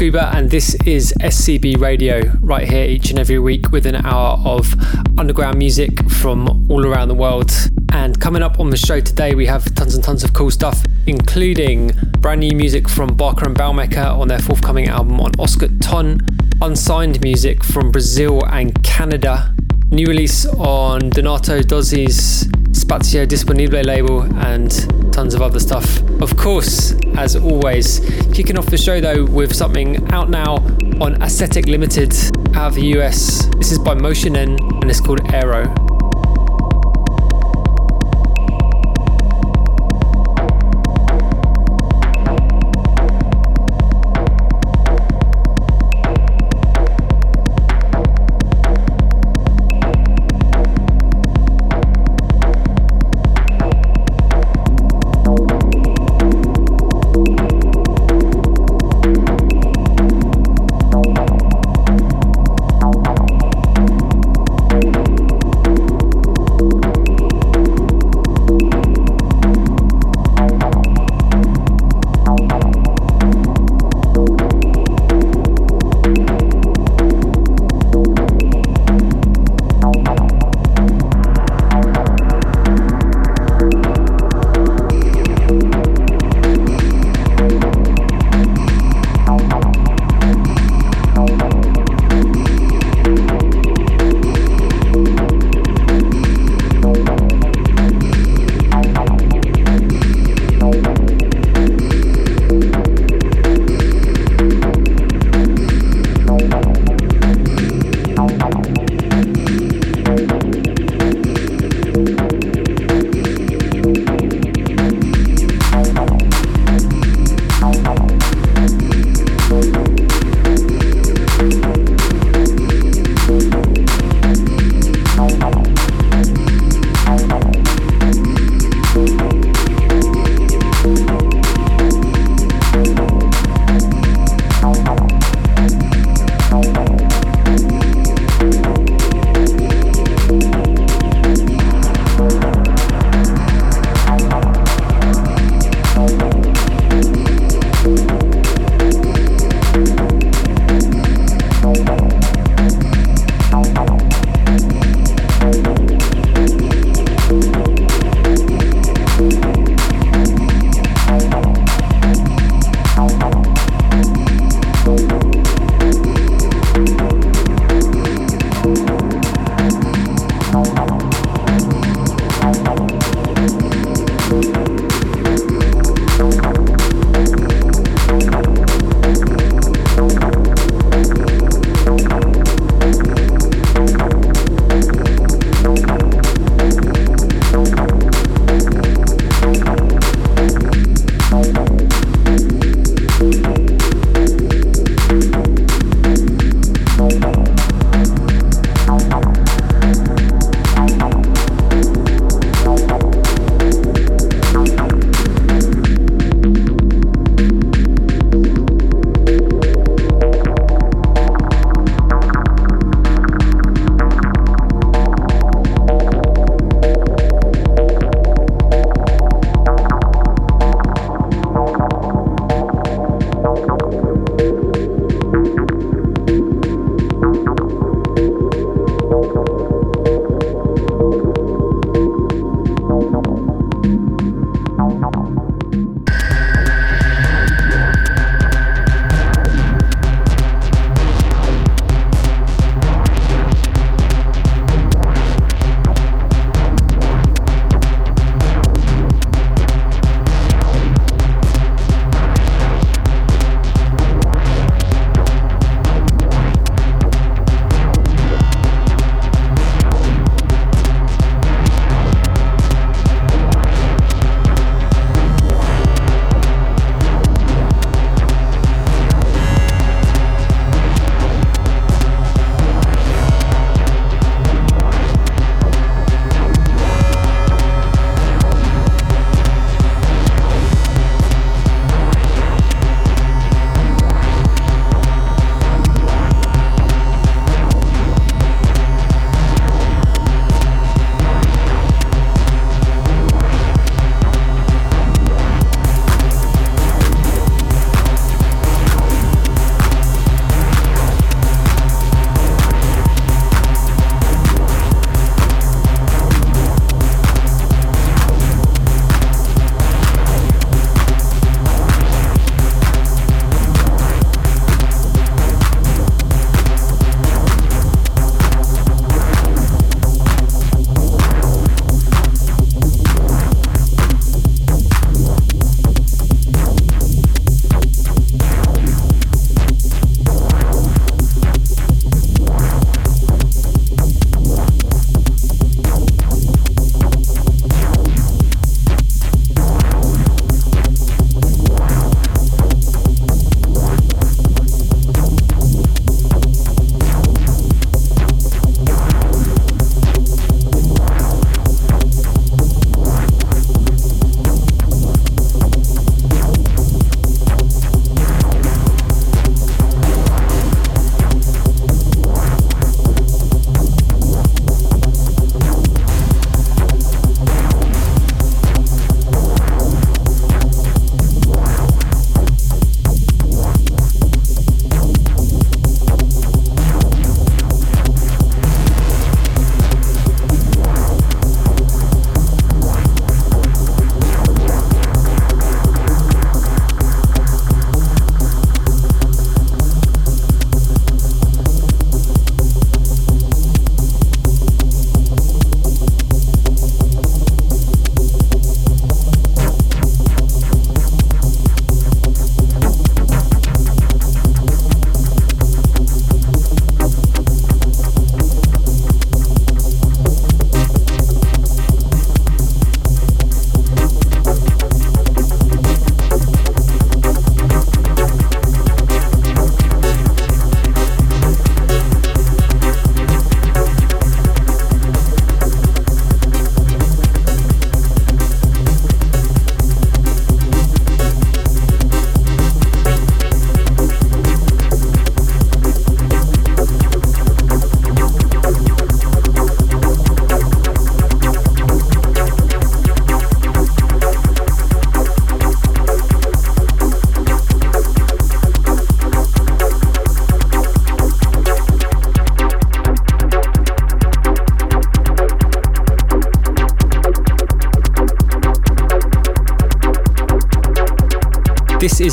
Scuba, and this is SCB Radio, right here each and every week with an hour of underground music from all around the world. And coming up on the show today, we have tons and tons of cool stuff, including brand new music from Barker and Baumecker on their forthcoming album on Ostgut Ton, unsigned music from Brazil and Canada, new release on Donato Dozzi's Spazio Disponibile label, and tons of other stuff. Of course, as always, kicking off the show though with something out now on Ascetic Limited out of the US. This is by Motion N and it's called Aero.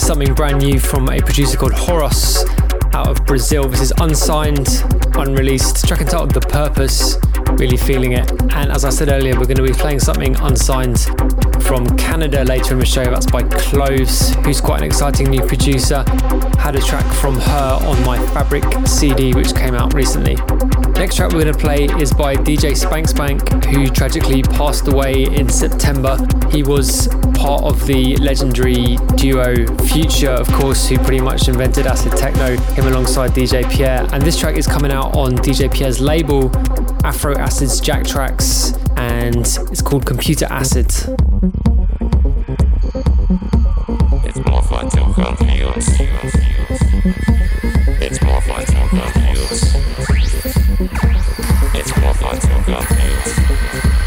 Something brand new from a producer called Horos out of Brazil. This is unsigned, unreleased, track entitled The Purpose. Really feeling it. And as I said earlier, we're going to be playing something unsigned from Canada later in the show. That's by Cloves, who's quite an exciting new producer. Had a track from her on my Fabric CD, which came out recently. Next track we're going to play is by DJ Spank Spank, who tragically passed away in September. He was part of the legendary duo Phuture, of course, who pretty much invented acid techno, him alongside DJ Pierre. And this track is coming out on DJ Pierre's label, Afro Acid's Jack Tracks, and it's called Computer Acid. It's more fun to confuse. It's more fun to confuse. It's more fun to.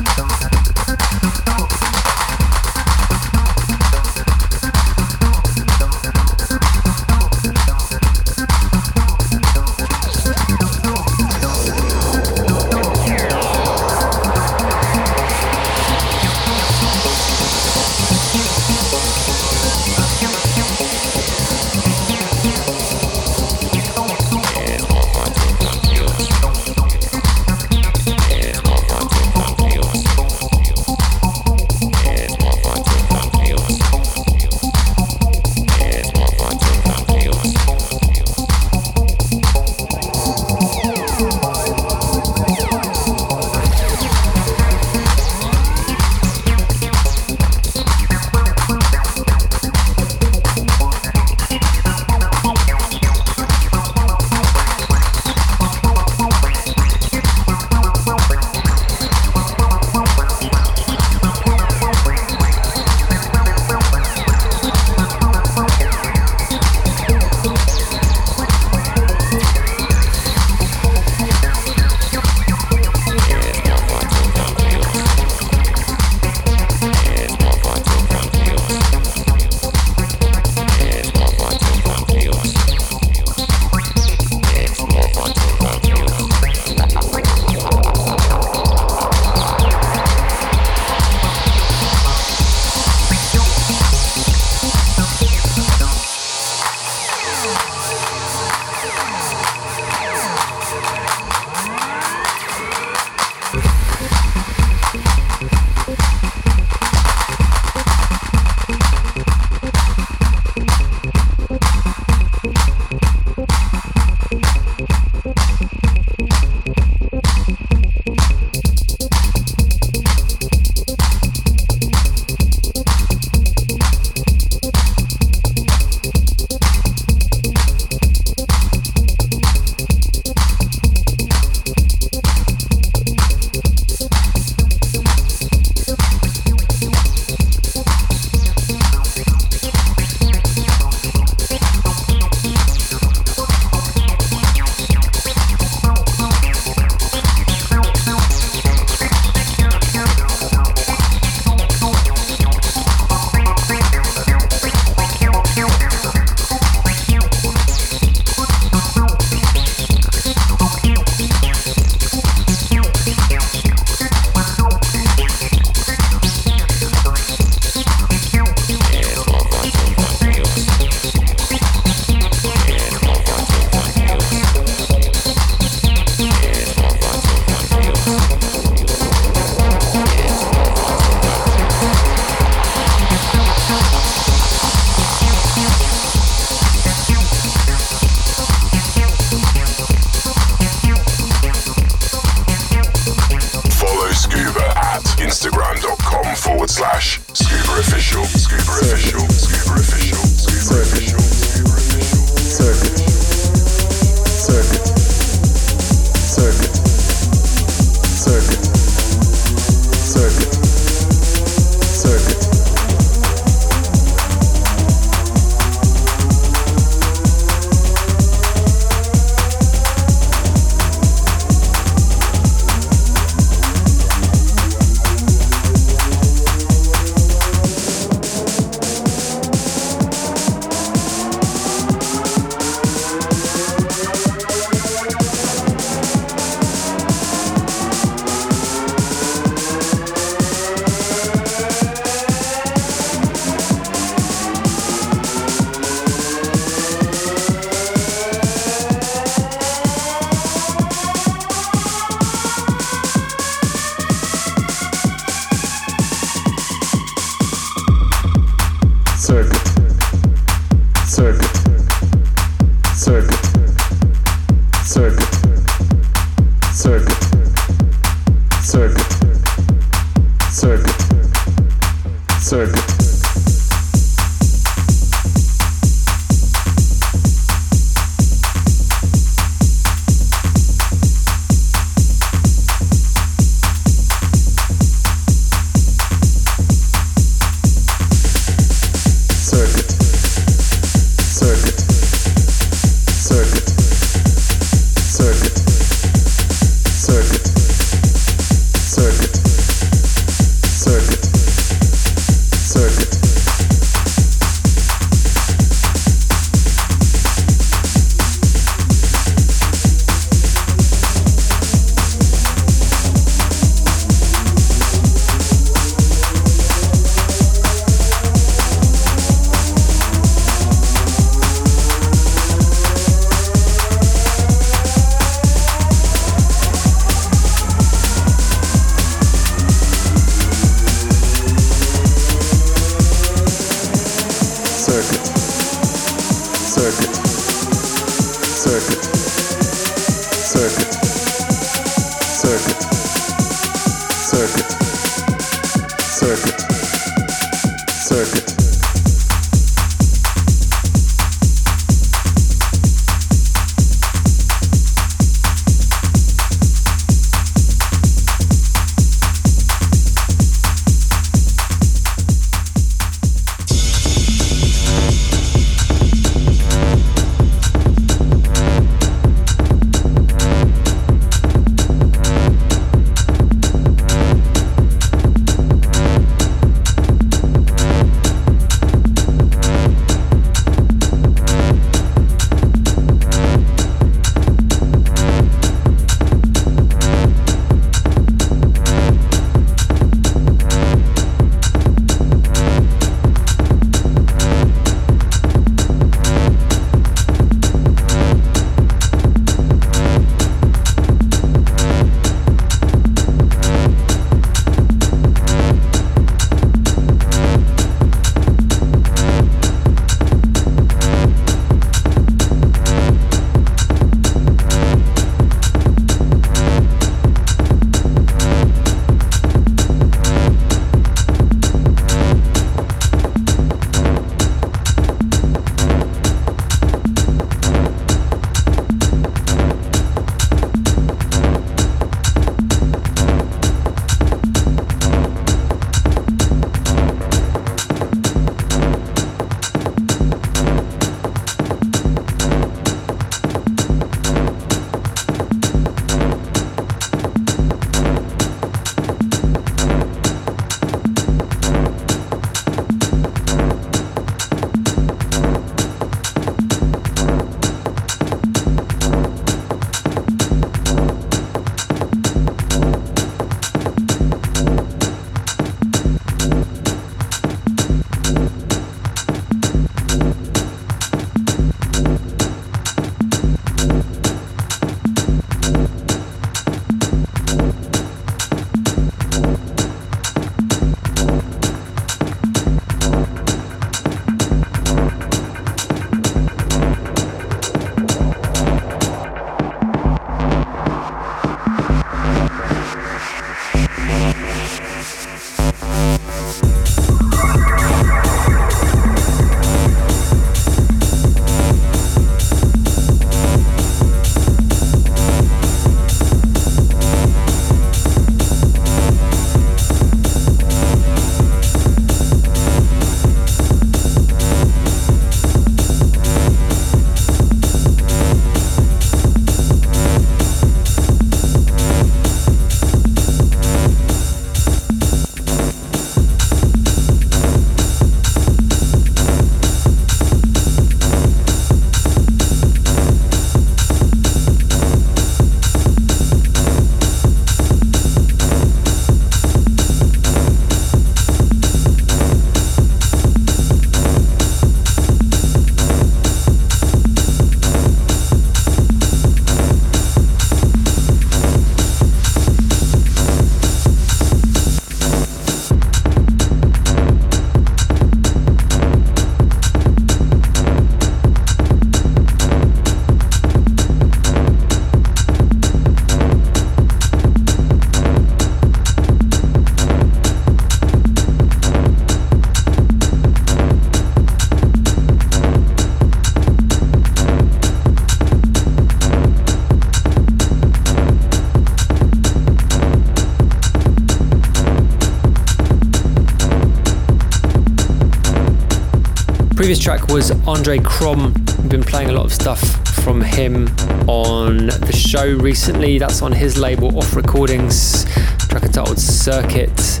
Previous track was Andre Crom. We've been playing a lot of stuff from him on the show recently. That's on his label Off Recordings, track entitled Circuit.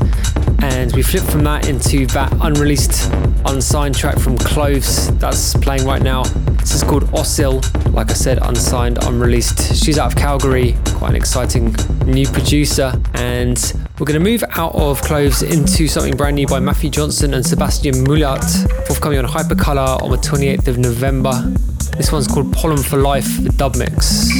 And we flipped from that into that unreleased, unsigned track from Cloves that's playing right now. This is called Oscil. Like I said, unsigned, unreleased. She's out of Calgary, quite an exciting new producer. And we're going to move out of Cloves into something brand new by Matthew Johnson and Sebastian Mullaert, forthcoming on Hypercolour on the 28th of November. This one's called Pollen for Life, the dub mix.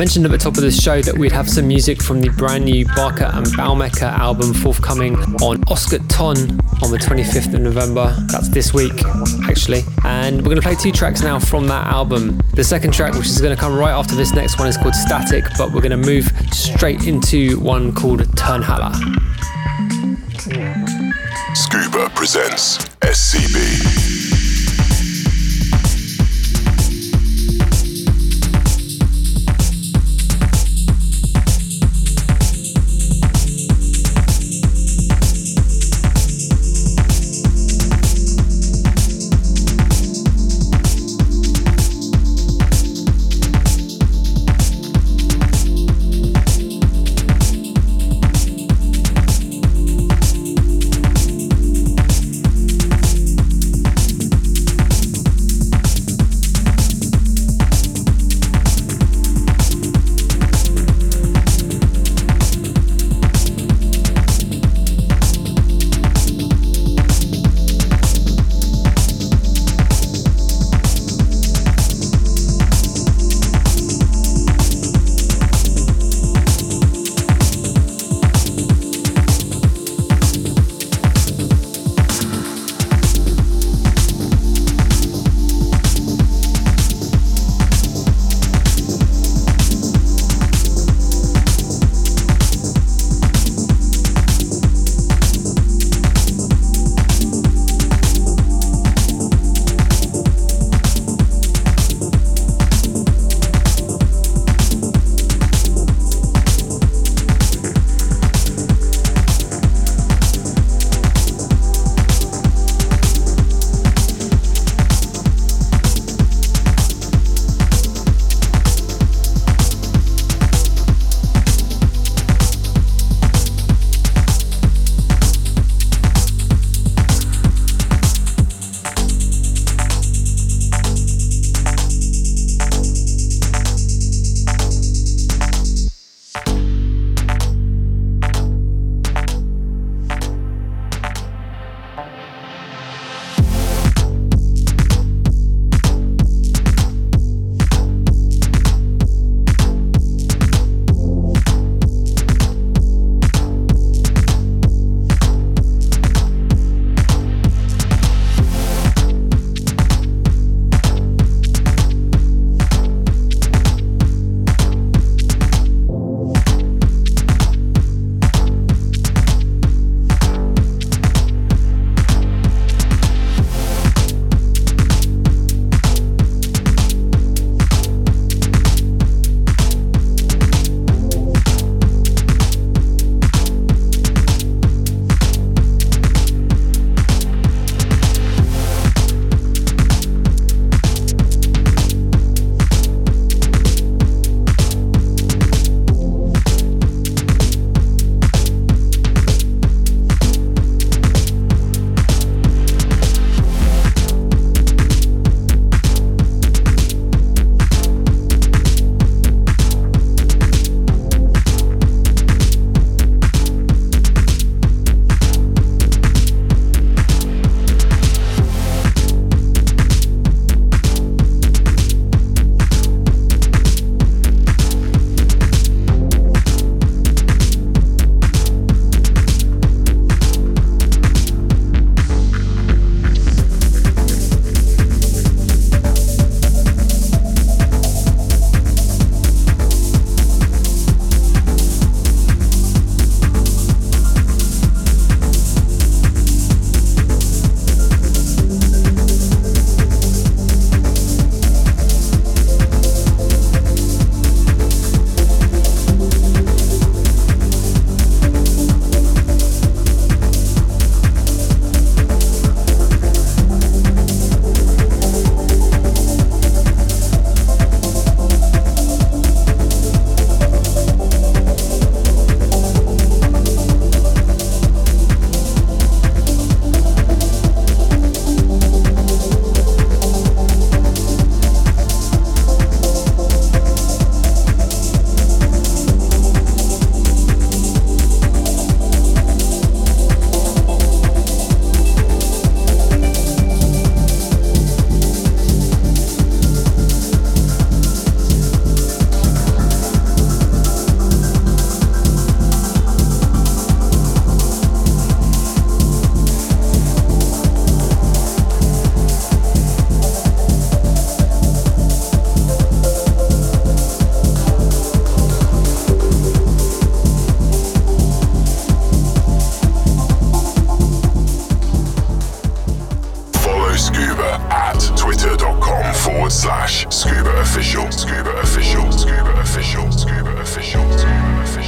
Mentioned at the top of the show that we'd have some music from the brand new Barker and Baumecker album forthcoming on Ostgut Ton on the 25th of November. That's this week, actually. And we're going to play two tracks now from that album. The second track, which is going to come right after this next one, is called Static, but we're going to move straight into one called Turnhalle. Scuba presents SCB. forward slash scuba official, scuba official, scuba official, scuba official, scuba official.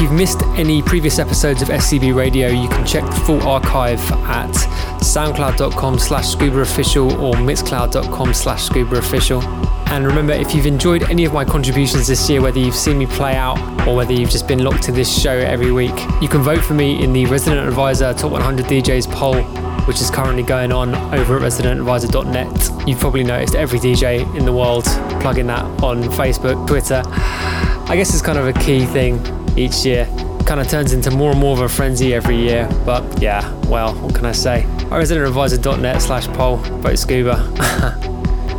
If you've missed any previous episodes of SCB Radio, you can check the full archive at soundcloud.com slash scubaofficial or mixcloud.com slash scubaofficial. And remember, if you've enjoyed any of my contributions this year, whether you've seen me play out or whether you've just been locked to this show every week, you can vote for me in the Resident Advisor Top 100 DJs poll which is currently going on over at residentadvisor.net. You've probably noticed every DJ in the world plugging that on Facebook, Twitter. I guess it's kind of a key thing each year. Kind of turns into more and more of a frenzy every year, but yeah, well, what can I say? residentadvisor.net slash poll, vote scuba.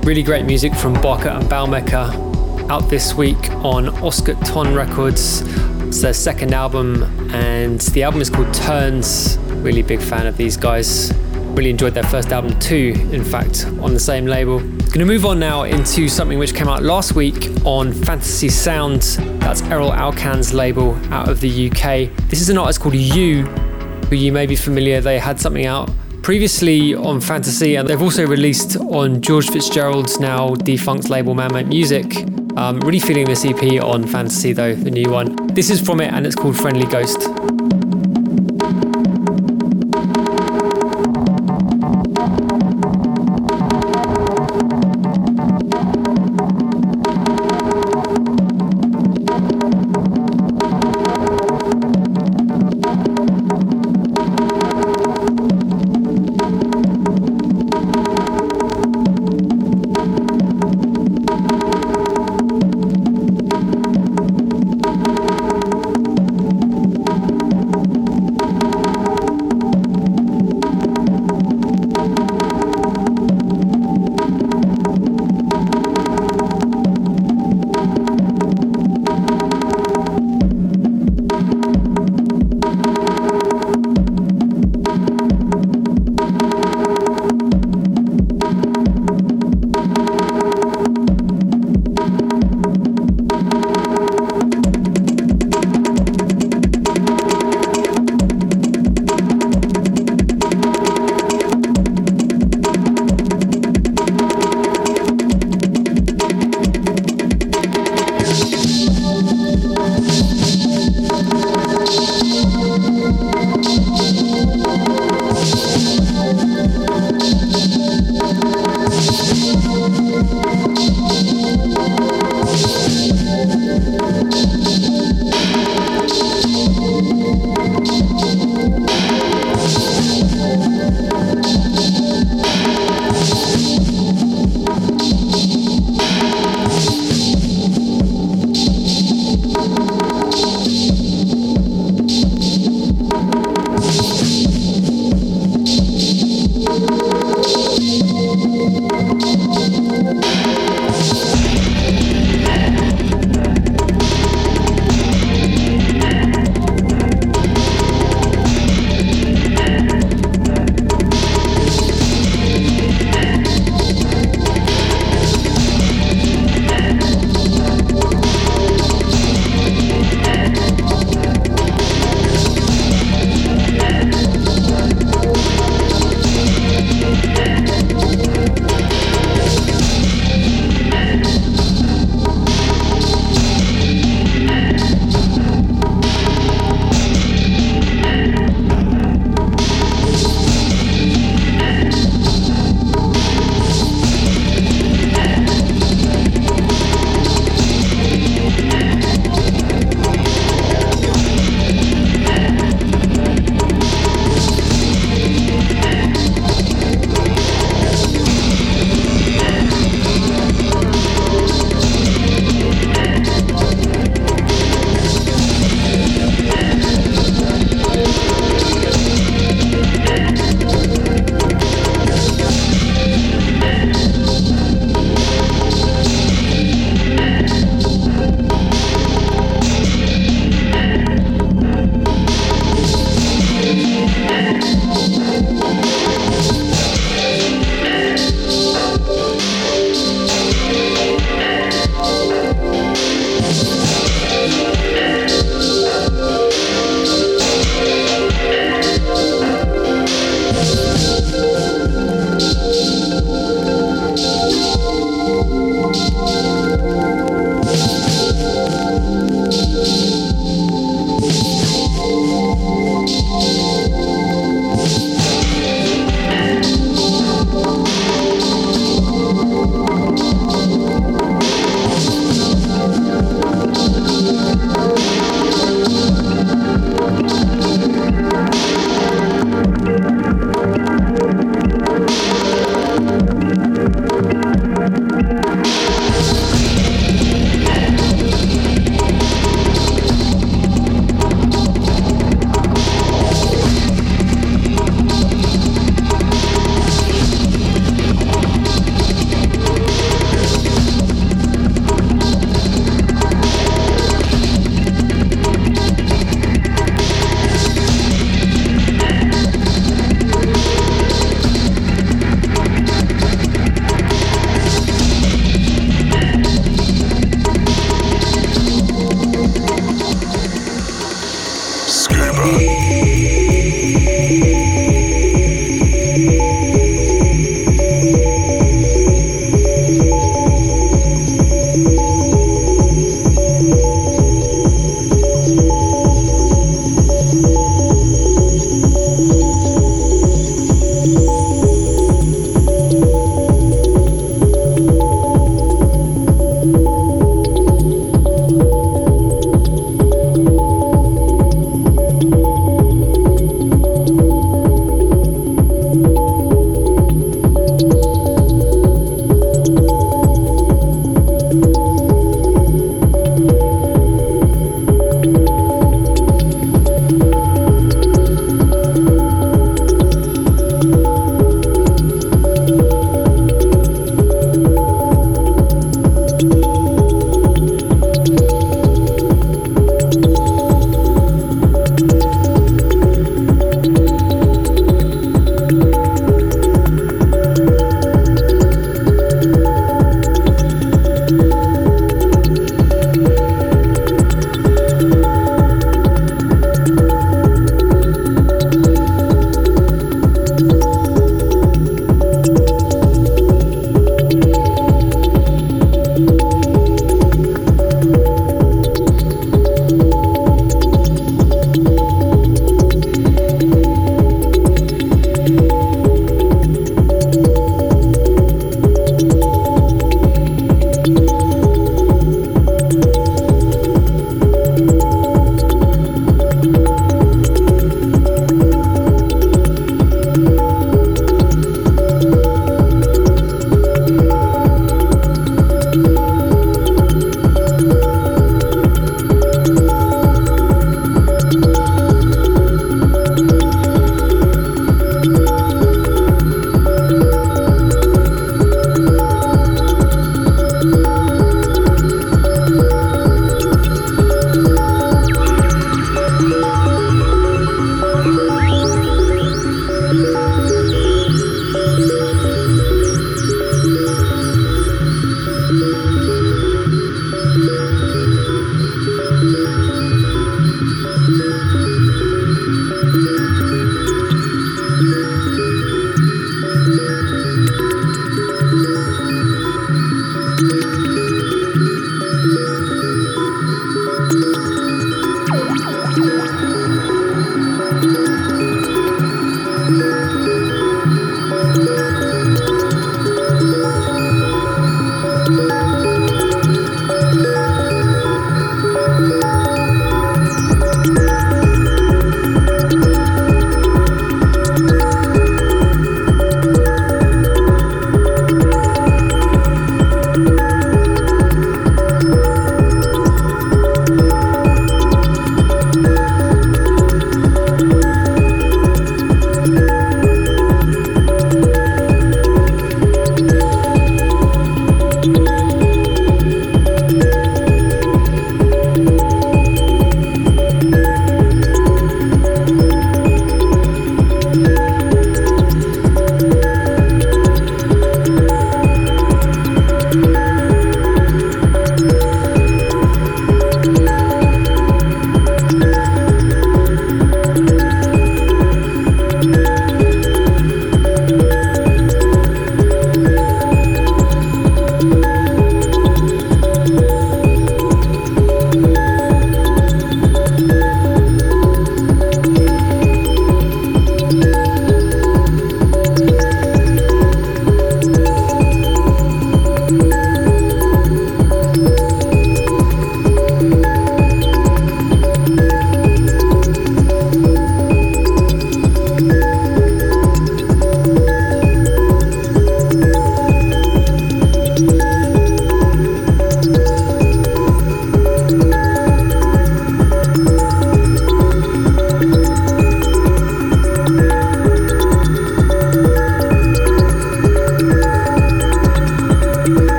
really great music from Barker and Baumecker out this week on Ostgut Ton Records. It's their second album, and the album is called Turns. Really big fan of these guys. Really enjoyed their first album too, in fact, on the same label. Gonna move on now into something which came out last week on Phantasy Sound. That's Erol Alkan's label out of the UK. This is an artist called You, who you may be familiar. They had something out previously on Phantasy, and they've also released on George Fitzgerald's now defunct label Made Music. Um, really feeling this EP on Fantasy though, the new one. This is from it and it's called Friendly Ghost.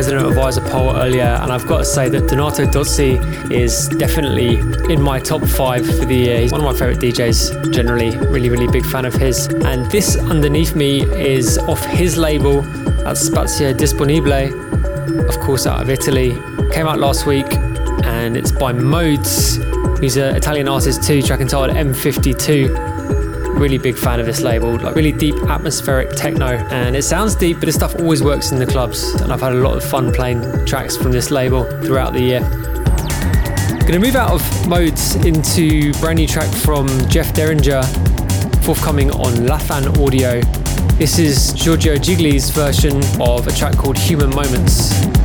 Resident Advisor poll earlier, and I've got to say that Donato Dozzi is definitely in my top five for the year. He's one of my favourite DJs generally, really, really big fan of his. And this underneath me is off his label, that's Spazio Disponibile, of course, out of Italy. Came out last week, and it's by Modes. He's an Italian artist too, track entitled M52 really big fan of this label. Like really deep atmospheric techno, and it sounds deep, but this stuff always works in the clubs. And I've had a lot of fun playing tracks from this label throughout the year. Gonna move out of modes into brand new track from Jeff Derringer, forthcoming on Lathan Audio. This is Giorgio Gigli's version of a track called Human Moments.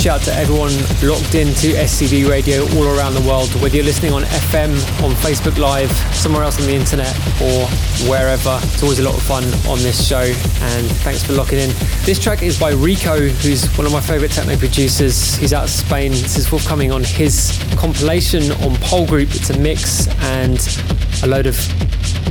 Shout out to everyone locked into SCB Radio all around the world, whether you're listening on FM, on Facebook Live, somewhere else on the internet, or wherever. It's always a lot of fun on this show, and thanks for locking in. This track is by Reeko, who's one of my favorite techno producers. He's out of Spain. This is forthcoming on his compilation on Pole Group. It's a mix and a load of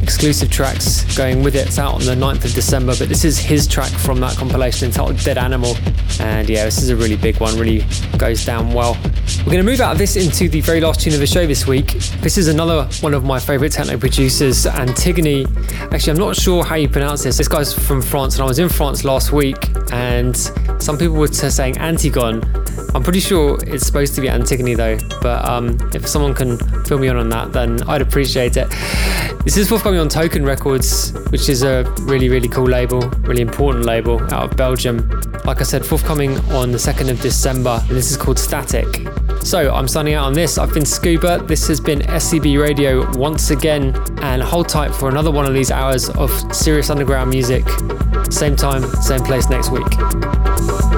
exclusive tracks going with it. It's out on the 9th of December, but this is his track from that compilation entitled Dead Animal. And yeah, this is a really big one, really goes down well. We're going to move out of this into the very last tune of the show this week. This is another one of my favourite techno producers, Antigone. Actually, I'm not sure how you pronounce this. This guy's from France, and I was in France last week, and some people were saying Antigone. I'm pretty sure it's supposed to be Antigone though, but um, if someone can fill me in on that, then I'd appreciate it. This is forthcoming on Token Records, which is a really, really cool label, really important label out of Belgium. Like I said, forthcoming on the 2nd of December, and this is called Static. So I'm signing out on this. I've been Scuba. This has been SCB Radio once again, and hold tight for another one of these hours of serious underground music. Same time, same place next week.